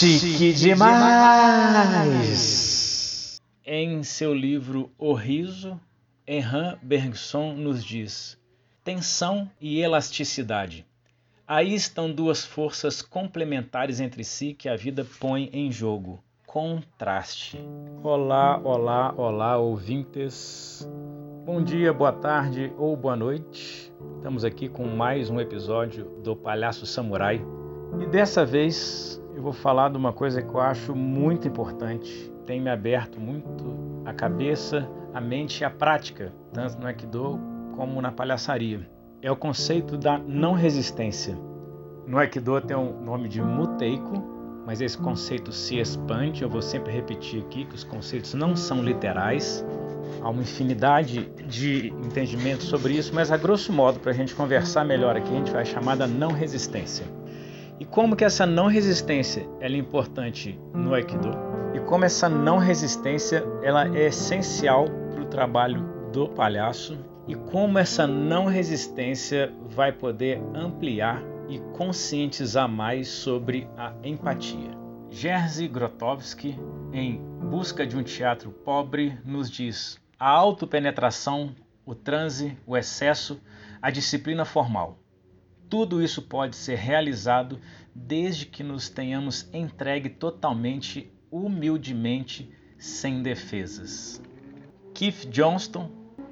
Chique demais! Em seu livro O Riso, Henri Bergson nos diz: tensão e elasticidade. Aí estão duas forças complementares entre si que a vida põe em jogo. Contraste. Olá, olá, olá, ouvintes. Bom dia, boa tarde ou boa noite. Estamos aqui com mais um episódio do Palhaço Samurai. E dessa vez eu vou falar de uma coisa que eu acho muito importante. Tem me aberto muito a cabeça, a mente e a prática, tanto no Aikido como na palhaçaria é o conceito da não resistência. No Aikido tem o um nome de Muteiko, mas esse conceito se expande. Eu vou sempre repetir aqui que os conceitos não são literais. Há uma infinidade de entendimentos sobre isso, mas a grosso modo, para a gente conversar melhor aqui, a gente vai chamar da não resistência. E como que essa não resistência é importante no Aikido? E como essa não resistência ela é essencial para o trabalho do palhaço e como essa não resistência vai poder ampliar e conscientizar mais sobre a empatia. Jerzy Grotowski, em Busca de um Teatro Pobre, nos diz: a autopenetração, o transe, o excesso, a disciplina formal. Tudo isso pode ser realizado desde que nos tenhamos entregue totalmente, humildemente, sem defesas. Keith Johnston,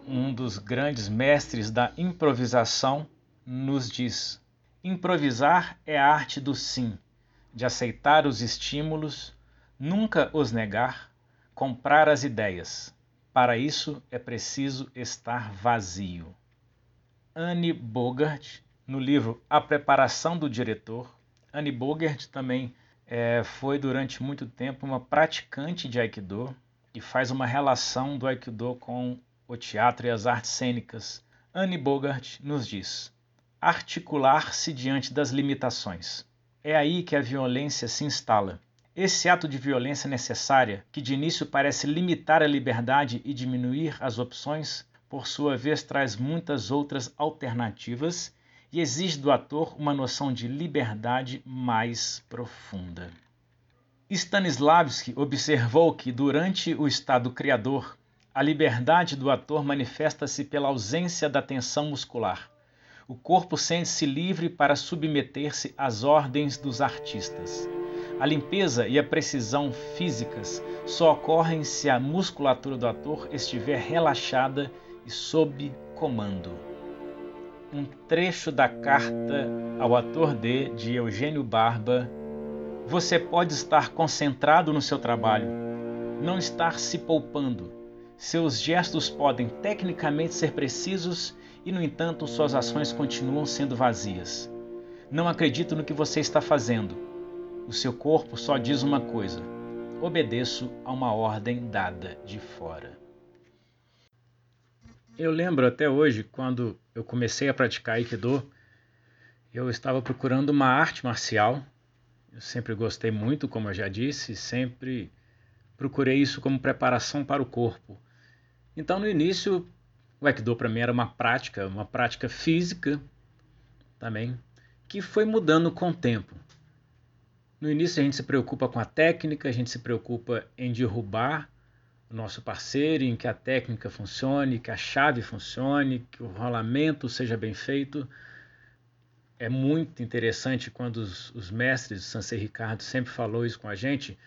um dos grandes mestres da improvisação, nos diz: improvisar é a arte do sim, de aceitar os estímulos, nunca os negar, comprar as ideias. Para isso é preciso estar vazio. Anne Bogart, no livro A Preparação do Diretor, Anne Bogart também é, foi durante muito tempo uma praticante de Aikido e faz uma relação do Aikido com o teatro e as artes cênicas, Anne Bogart nos diz: articular-se diante das limitações. É aí que a violência se instala. Esse ato de violência necessária, que de início parece limitar a liberdade e diminuir as opções, por sua vez traz muitas outras alternativas e exige do ator uma noção de liberdade mais profunda. Stanislavski observou que, durante o estado criador, a liberdade do ator manifesta-se pela ausência da tensão muscular. O corpo sente-se livre para submeter-se às ordens dos artistas. A limpeza e a precisão físicas só ocorrem se a musculatura do ator estiver relaxada e sob comando. Um trecho da carta ao ator D de Eugênio Barba. Você pode estar concentrado no seu trabalho, não estar se poupando seus gestos podem tecnicamente ser precisos e, no entanto, suas ações continuam sendo vazias. Não acredito no que você está fazendo. O seu corpo só diz uma coisa: obedeço a uma ordem dada de fora. Eu lembro até hoje, quando eu comecei a praticar Aikido, eu estava procurando uma arte marcial. Eu sempre gostei muito, como eu já disse, sempre procurei isso como preparação para o corpo. Então, no início, o Aikido para mim era uma prática, uma prática física também, que foi mudando com o tempo. No início, a gente se preocupa com a técnica, a gente se preocupa em derrubar nosso parceiro, em que a técnica funcione, que a chave funcione, que o rolamento seja bem feito. É muito interessante quando os, os mestres, Sansei Ricardo sempre falou isso com a gente.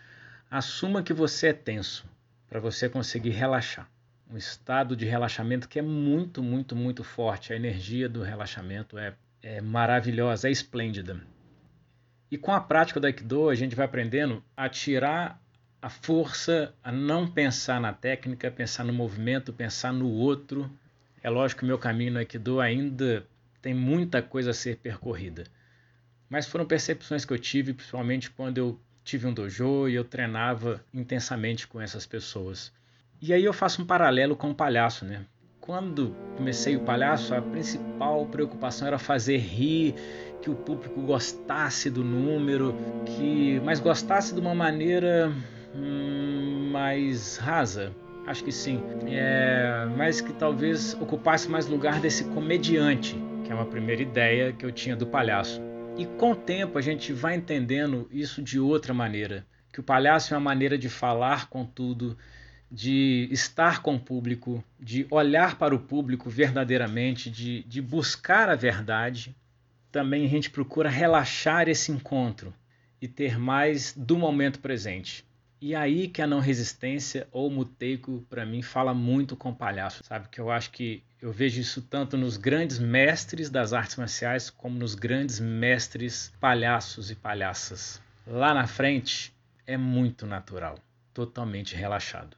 Assuma que você é tenso, para você conseguir relaxar um estado de relaxamento que é muito, muito, muito forte. A energia do relaxamento é, é maravilhosa, é esplêndida. E com a prática do Aikido, a gente vai aprendendo a tirar a força, a não pensar na técnica, pensar no movimento, pensar no outro. É lógico que o meu caminho no Aikido ainda tem muita coisa a ser percorrida. Mas foram percepções que eu tive, principalmente quando eu tive um dojo e eu treinava intensamente com essas pessoas. E aí eu faço um paralelo com o palhaço, né? Quando comecei o palhaço, a principal preocupação era fazer rir, que o público gostasse do número, que mas gostasse de uma maneira hum, mais rasa. Acho que sim. É, mas que talvez ocupasse mais lugar desse comediante, que é uma primeira ideia que eu tinha do palhaço. E com o tempo a gente vai entendendo isso de outra maneira, que o palhaço é uma maneira de falar com tudo, de estar com o público, de olhar para o público verdadeiramente, de, de buscar a verdade. Também a gente procura relaxar esse encontro e ter mais do momento presente. E aí que a não resistência ou muteico para mim fala muito com o palhaço, sabe? Que eu acho que eu vejo isso tanto nos grandes mestres das artes marciais como nos grandes mestres palhaços e palhaças. Lá na frente é muito natural, totalmente relaxado.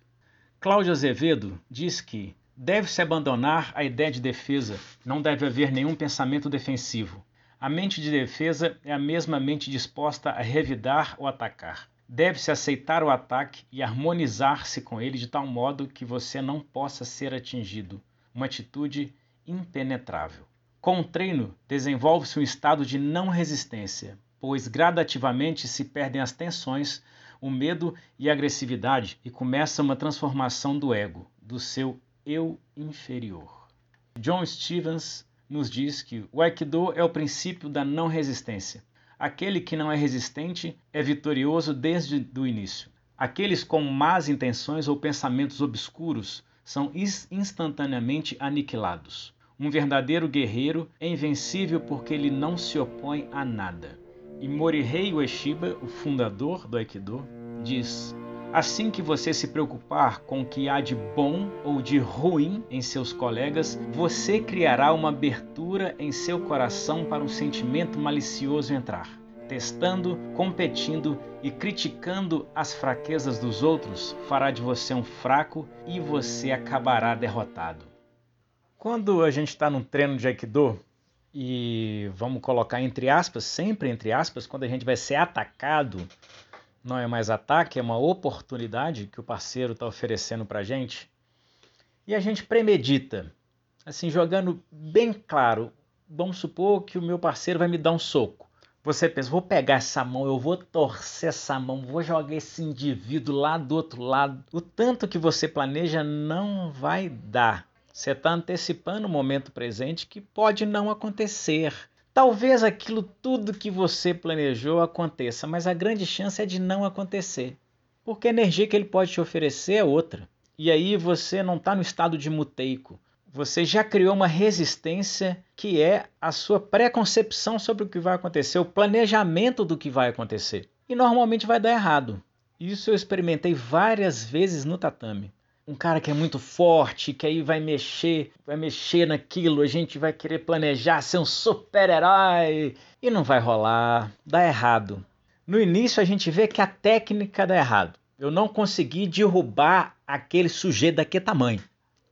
Cláudio Azevedo diz que deve-se abandonar a ideia de defesa, não deve haver nenhum pensamento defensivo. A mente de defesa é a mesma mente disposta a revidar ou atacar. Deve-se aceitar o ataque e harmonizar-se com ele de tal modo que você não possa ser atingido. Uma atitude impenetrável. Com o treino, desenvolve-se um estado de não resistência, pois gradativamente se perdem as tensões o medo e a agressividade e começa uma transformação do ego, do seu eu inferior. John Stevens nos diz que o Aikido é o princípio da não resistência. Aquele que não é resistente é vitorioso desde o início. Aqueles com más intenções ou pensamentos obscuros são instantaneamente aniquilados. Um verdadeiro guerreiro é invencível porque ele não se opõe a nada. E Morihei Ueshiba, o fundador do Aikido, diz: Assim que você se preocupar com o que há de bom ou de ruim em seus colegas, você criará uma abertura em seu coração para um sentimento malicioso entrar. Testando, competindo e criticando as fraquezas dos outros, fará de você um fraco e você acabará derrotado. Quando a gente está num treino de Aikido, e vamos colocar entre aspas, sempre entre aspas, quando a gente vai ser atacado, não é mais ataque, é uma oportunidade que o parceiro está oferecendo para a gente. E a gente premedita, assim, jogando bem claro. Vamos supor que o meu parceiro vai me dar um soco. Você pensa, vou pegar essa mão, eu vou torcer essa mão, vou jogar esse indivíduo lá do outro lado. O tanto que você planeja não vai dar. Você está antecipando o momento presente que pode não acontecer. Talvez aquilo tudo que você planejou aconteça, mas a grande chance é de não acontecer. Porque a energia que ele pode te oferecer é outra. E aí você não está no estado de muteico. Você já criou uma resistência que é a sua preconcepção sobre o que vai acontecer, o planejamento do que vai acontecer. E normalmente vai dar errado. Isso eu experimentei várias vezes no tatame um cara que é muito forte, que aí vai mexer, vai mexer naquilo, a gente vai querer planejar ser um super-herói e não vai rolar, dá errado. No início a gente vê que a técnica dá errado. Eu não consegui derrubar aquele sujeito daquele tamanho.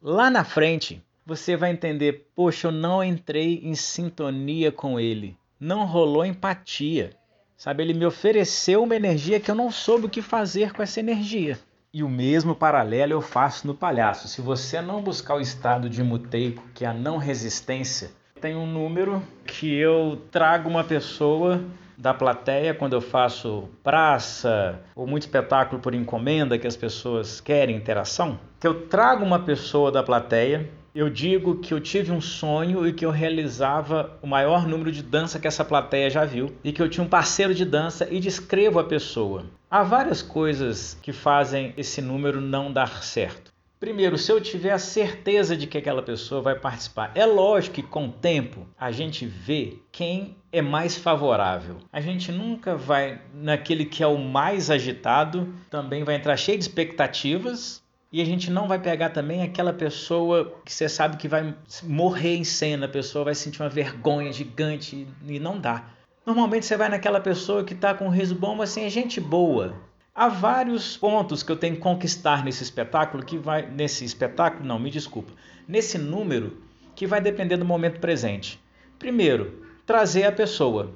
Lá na frente, você vai entender, poxa, eu não entrei em sintonia com ele. Não rolou empatia. Sabe, ele me ofereceu uma energia que eu não soube o que fazer com essa energia. E o mesmo paralelo eu faço no palhaço. Se você não buscar o estado de muteico, que é a não resistência, tem um número que eu trago uma pessoa da plateia quando eu faço praça ou muito espetáculo por encomenda que as pessoas querem interação, que eu trago uma pessoa da plateia eu digo que eu tive um sonho e que eu realizava o maior número de dança que essa plateia já viu e que eu tinha um parceiro de dança e descrevo a pessoa. Há várias coisas que fazem esse número não dar certo. Primeiro, se eu tiver a certeza de que aquela pessoa vai participar, é lógico que com o tempo a gente vê quem é mais favorável. A gente nunca vai naquele que é o mais agitado, também vai entrar cheio de expectativas e a gente não vai pegar também aquela pessoa que você sabe que vai morrer em cena, a pessoa vai sentir uma vergonha gigante e não dá. Normalmente você vai naquela pessoa que está com um riso bom, mas assim, é gente boa. Há vários pontos que eu tenho que conquistar nesse espetáculo, que vai nesse espetáculo, não, me desculpa, nesse número que vai depender do momento presente. Primeiro, trazer a pessoa.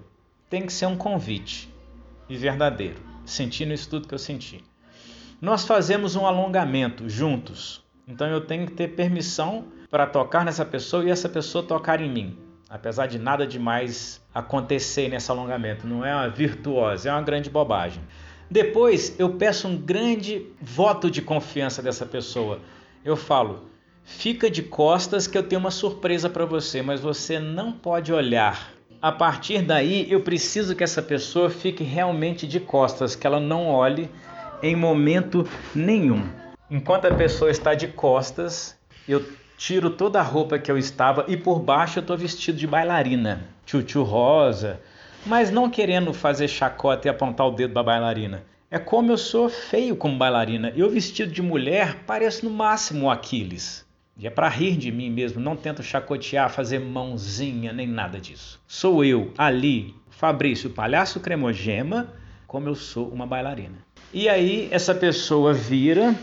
Tem que ser um convite e verdadeiro, sentindo isso tudo que eu senti. Nós fazemos um alongamento juntos. Então eu tenho que ter permissão para tocar nessa pessoa e essa pessoa tocar em mim. Apesar de nada demais acontecer nesse alongamento, não é uma virtuosa, é uma grande bobagem. Depois eu peço um grande voto de confiança dessa pessoa. Eu falo: fica de costas que eu tenho uma surpresa para você, mas você não pode olhar A partir daí, eu preciso que essa pessoa fique realmente de costas, que ela não olhe em momento nenhum. Enquanto a pessoa está de costas, eu tiro toda a roupa que eu estava e por baixo eu estou vestido de bailarina, tchutchu rosa, mas não querendo fazer chacota e apontar o dedo da bailarina. É como eu sou feio como bailarina. Eu vestido de mulher pareço no máximo o Aquiles. E é para rir de mim mesmo, não tento chacotear, fazer mãozinha, nem nada disso. Sou eu, ali, Fabrício Palhaço Cremogema, como eu sou uma bailarina. E aí essa pessoa vira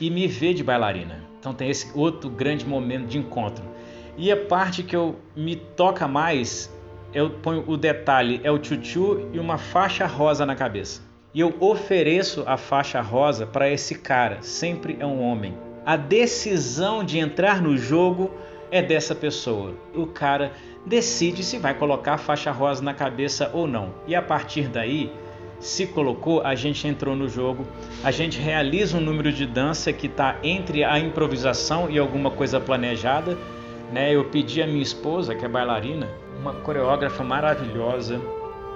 e me vê de bailarina. Então tem esse outro grande momento de encontro. E a parte que eu me toca mais, eu ponho o detalhe, é o tchutchu e uma faixa rosa na cabeça. E eu ofereço a faixa rosa para esse cara, sempre é um homem. A decisão de entrar no jogo é dessa pessoa. O cara decide se vai colocar a faixa rosa na cabeça ou não. E a partir daí, se colocou, a gente entrou no jogo, a gente realiza um número de dança que está entre a improvisação e alguma coisa planejada. Né? Eu pedi a minha esposa, que é bailarina, uma coreógrafa maravilhosa.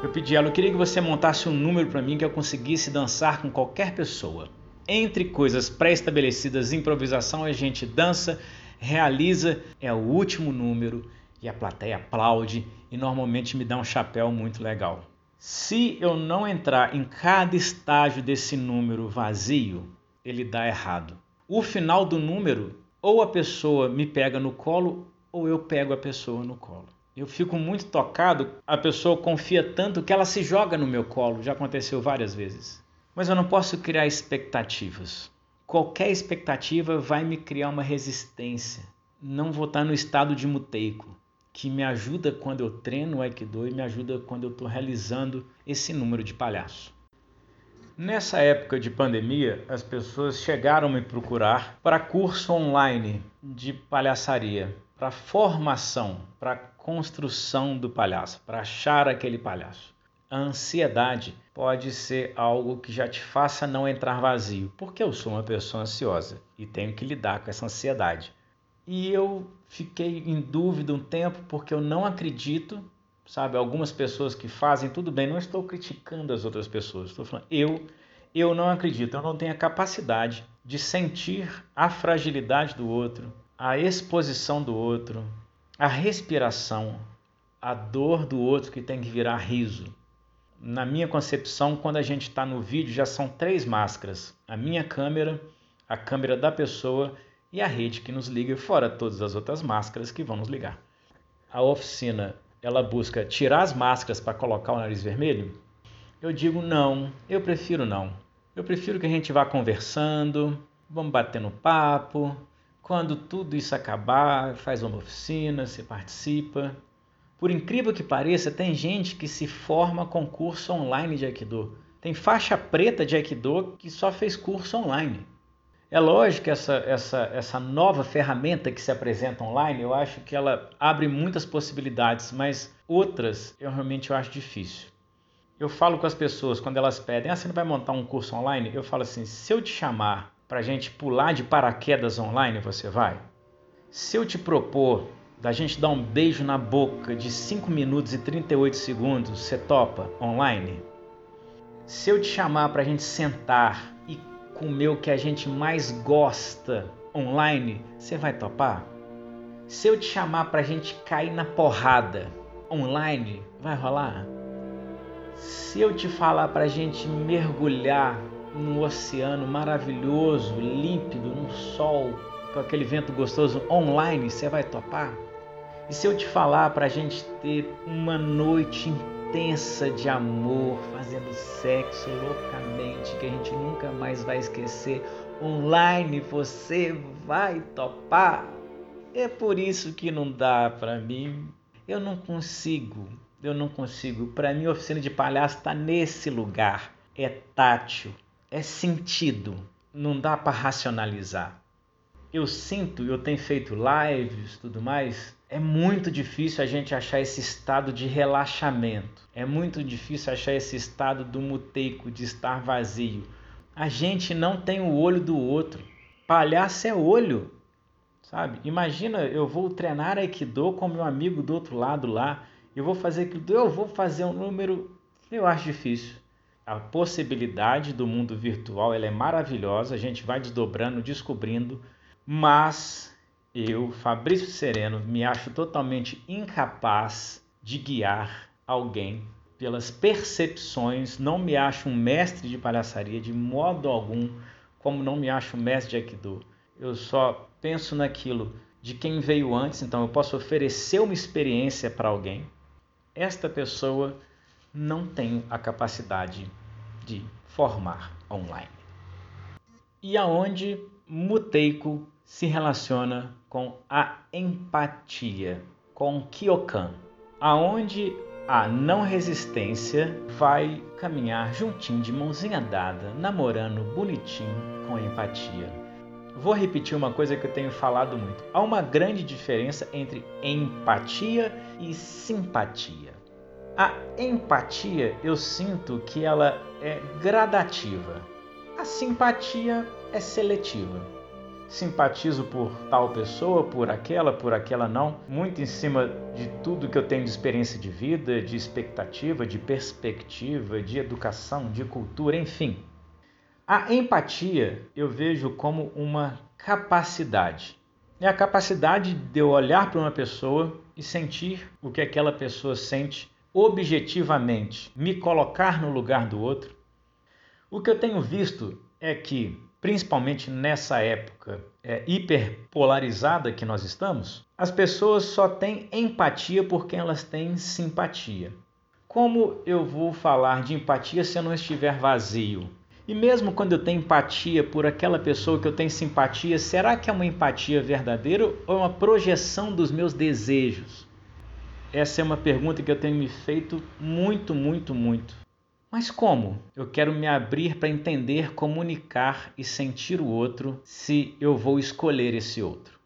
Eu pedi a ela, eu queria que você montasse um número para mim que eu conseguisse dançar com qualquer pessoa. Entre coisas pré-estabelecidas, improvisação, a gente dança, realiza, é o último número e a plateia aplaude e normalmente me dá um chapéu muito legal. Se eu não entrar em cada estágio desse número vazio, ele dá errado. O final do número, ou a pessoa me pega no colo, ou eu pego a pessoa no colo. Eu fico muito tocado, a pessoa confia tanto que ela se joga no meu colo, já aconteceu várias vezes. Mas eu não posso criar expectativas. Qualquer expectativa vai me criar uma resistência. Não vou estar no estado de muteico que me ajuda quando eu treino o Aikido e me ajuda quando eu estou realizando esse número de palhaço. Nessa época de pandemia, as pessoas chegaram me procurar para curso online de palhaçaria, para formação, para construção do palhaço, para achar aquele palhaço. A ansiedade pode ser algo que já te faça não entrar vazio, porque eu sou uma pessoa ansiosa e tenho que lidar com essa ansiedade. E eu fiquei em dúvida um tempo porque eu não acredito, sabe? Algumas pessoas que fazem tudo bem, não estou criticando as outras pessoas, estou falando eu, eu não acredito, eu não tenho a capacidade de sentir a fragilidade do outro, a exposição do outro, a respiração, a dor do outro que tem que virar riso. Na minha concepção, quando a gente está no vídeo, já são três máscaras: a minha câmera, a câmera da pessoa e a rede que nos liga, fora todas as outras máscaras que vão nos ligar. A oficina, ela busca tirar as máscaras para colocar o nariz vermelho? Eu digo não, eu prefiro não. Eu prefiro que a gente vá conversando, vamos batendo papo. Quando tudo isso acabar, faz uma oficina, se participa. Por incrível que pareça, tem gente que se forma com curso online de Aikido. Tem faixa preta de Aikido que só fez curso online. É lógico que essa, essa, essa nova ferramenta que se apresenta online, eu acho que ela abre muitas possibilidades, mas outras eu realmente eu acho difícil. Eu falo com as pessoas quando elas pedem, ah, você não vai montar um curso online? Eu falo assim, se eu te chamar para a gente pular de paraquedas online, você vai? Se eu te propor da gente dar um beijo na boca de 5 minutos e 38 segundos, você topa online? Se eu te chamar para a gente sentar comer o que a gente mais gosta online, você vai topar? Se eu te chamar para a gente cair na porrada online, vai rolar? Se eu te falar para a gente mergulhar num oceano maravilhoso, límpido, num sol, com aquele vento gostoso online, você vai topar? E se eu te falar para a gente ter uma noite intensa de amor, fazendo sexo loucamente, que a gente nunca mais vai esquecer. Online você vai topar. É por isso que não dá para mim. Eu não consigo. Eu não consigo. Para mim, a oficina de palhaço está nesse lugar. É tátil, é sentido. Não dá para racionalizar. Eu sinto, eu tenho feito lives, tudo mais, é muito difícil a gente achar esse estado de relaxamento. É muito difícil achar esse estado do muteico, de estar vazio. A gente não tem o olho do outro. Palhaço é olho, sabe? Imagina, eu vou treinar Aikido com meu amigo do outro lado lá eu vou fazer aquilo, eu vou fazer um número, eu acho difícil. A possibilidade do mundo virtual ela é maravilhosa, a gente vai desdobrando, descobrindo, mas eu, Fabrício Sereno, me acho totalmente incapaz de guiar alguém pelas percepções, não me acho um mestre de palhaçaria de modo algum, como não me acho mestre de Aikido. Eu só penso naquilo de quem veio antes, então eu posso oferecer uma experiência para alguém. Esta pessoa não tem a capacidade de formar online. E aonde Muteiko se relaciona com a empatia, com Kyokan, aonde a não resistência vai caminhar juntinho de mãozinha dada, namorando bonitinho com empatia. Vou repetir uma coisa que eu tenho falado muito. Há uma grande diferença entre empatia e simpatia. A empatia, eu sinto que ela é gradativa. A simpatia é seletiva. Simpatizo por tal pessoa, por aquela, por aquela não, muito em cima de tudo que eu tenho de experiência de vida, de expectativa, de perspectiva, de educação, de cultura, enfim. A empatia eu vejo como uma capacidade. É a capacidade de eu olhar para uma pessoa e sentir o que aquela pessoa sente objetivamente, me colocar no lugar do outro, o que eu tenho visto é que, principalmente nessa época é, hiperpolarizada que nós estamos, as pessoas só têm empatia por quem elas têm simpatia. Como eu vou falar de empatia se eu não estiver vazio? E mesmo quando eu tenho empatia por aquela pessoa que eu tenho simpatia, será que é uma empatia verdadeira ou é uma projeção dos meus desejos? Essa é uma pergunta que eu tenho me feito muito, muito, muito. Mas como? Eu quero me abrir para entender, comunicar e sentir o outro se eu vou escolher esse outro.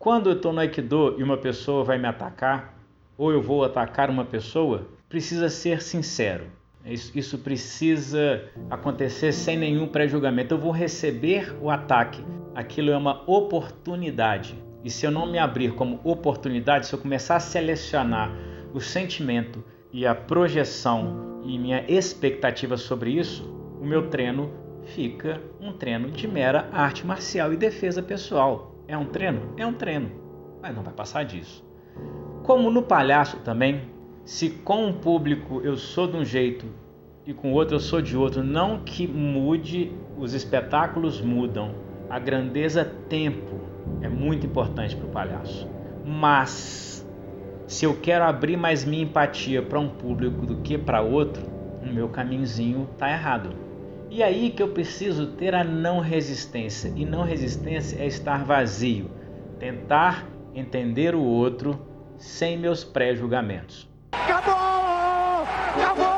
Quando eu estou no Aikido e uma pessoa vai me atacar, ou eu vou atacar uma pessoa, precisa ser sincero. Isso, precisa acontecer sem nenhum pré-julgamento. Eu vou receber o ataque. Aquilo é uma oportunidade. E se eu não me abrir como oportunidade, se eu começar a selecionar o sentimento e a projeção e minha expectativa sobre isso, o meu treino fica um treino de mera arte marcial e defesa pessoal. É um treino? É um treino, mas não vai passar disso. Como no palhaço também, se com um público eu sou de um jeito e com outro eu sou de outro, não que mude, os espetáculos mudam. A grandeza tempo é muito importante para o palhaço. Mas se eu quero abrir mais minha empatia para um público do que para outro, o meu caminhozinho está errado. E aí que eu preciso ter a não resistência. E não resistência é estar vazio, tentar entender o outro sem meus pré-julgamentos. Acabou! Acabou!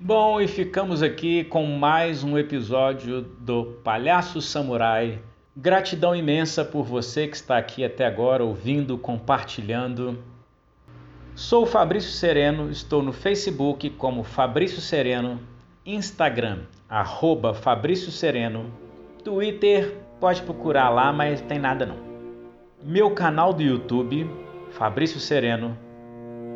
Bom, e ficamos aqui com mais um episódio do Palhaço Samurai. Gratidão imensa por você que está aqui até agora ouvindo, compartilhando. Sou Fabrício Sereno, estou no Facebook como Fabrício Sereno, Instagram, arroba Fabrício Sereno, Twitter, pode procurar lá, mas tem nada não. Meu canal do YouTube, Fabrício Sereno,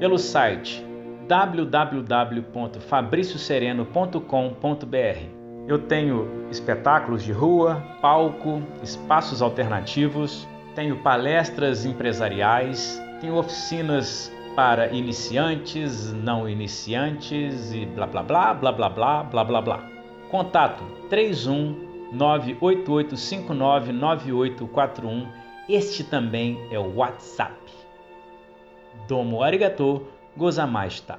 pelo site www.fabriciosereno.com.br. Eu tenho espetáculos de rua, palco, espaços alternativos, tenho palestras empresariais, tenho oficinas para iniciantes, não iniciantes e blá blá blá blá blá blá blá blá blá. Contato 31 988599841. Este também é o WhatsApp. Domo arigato gozamashita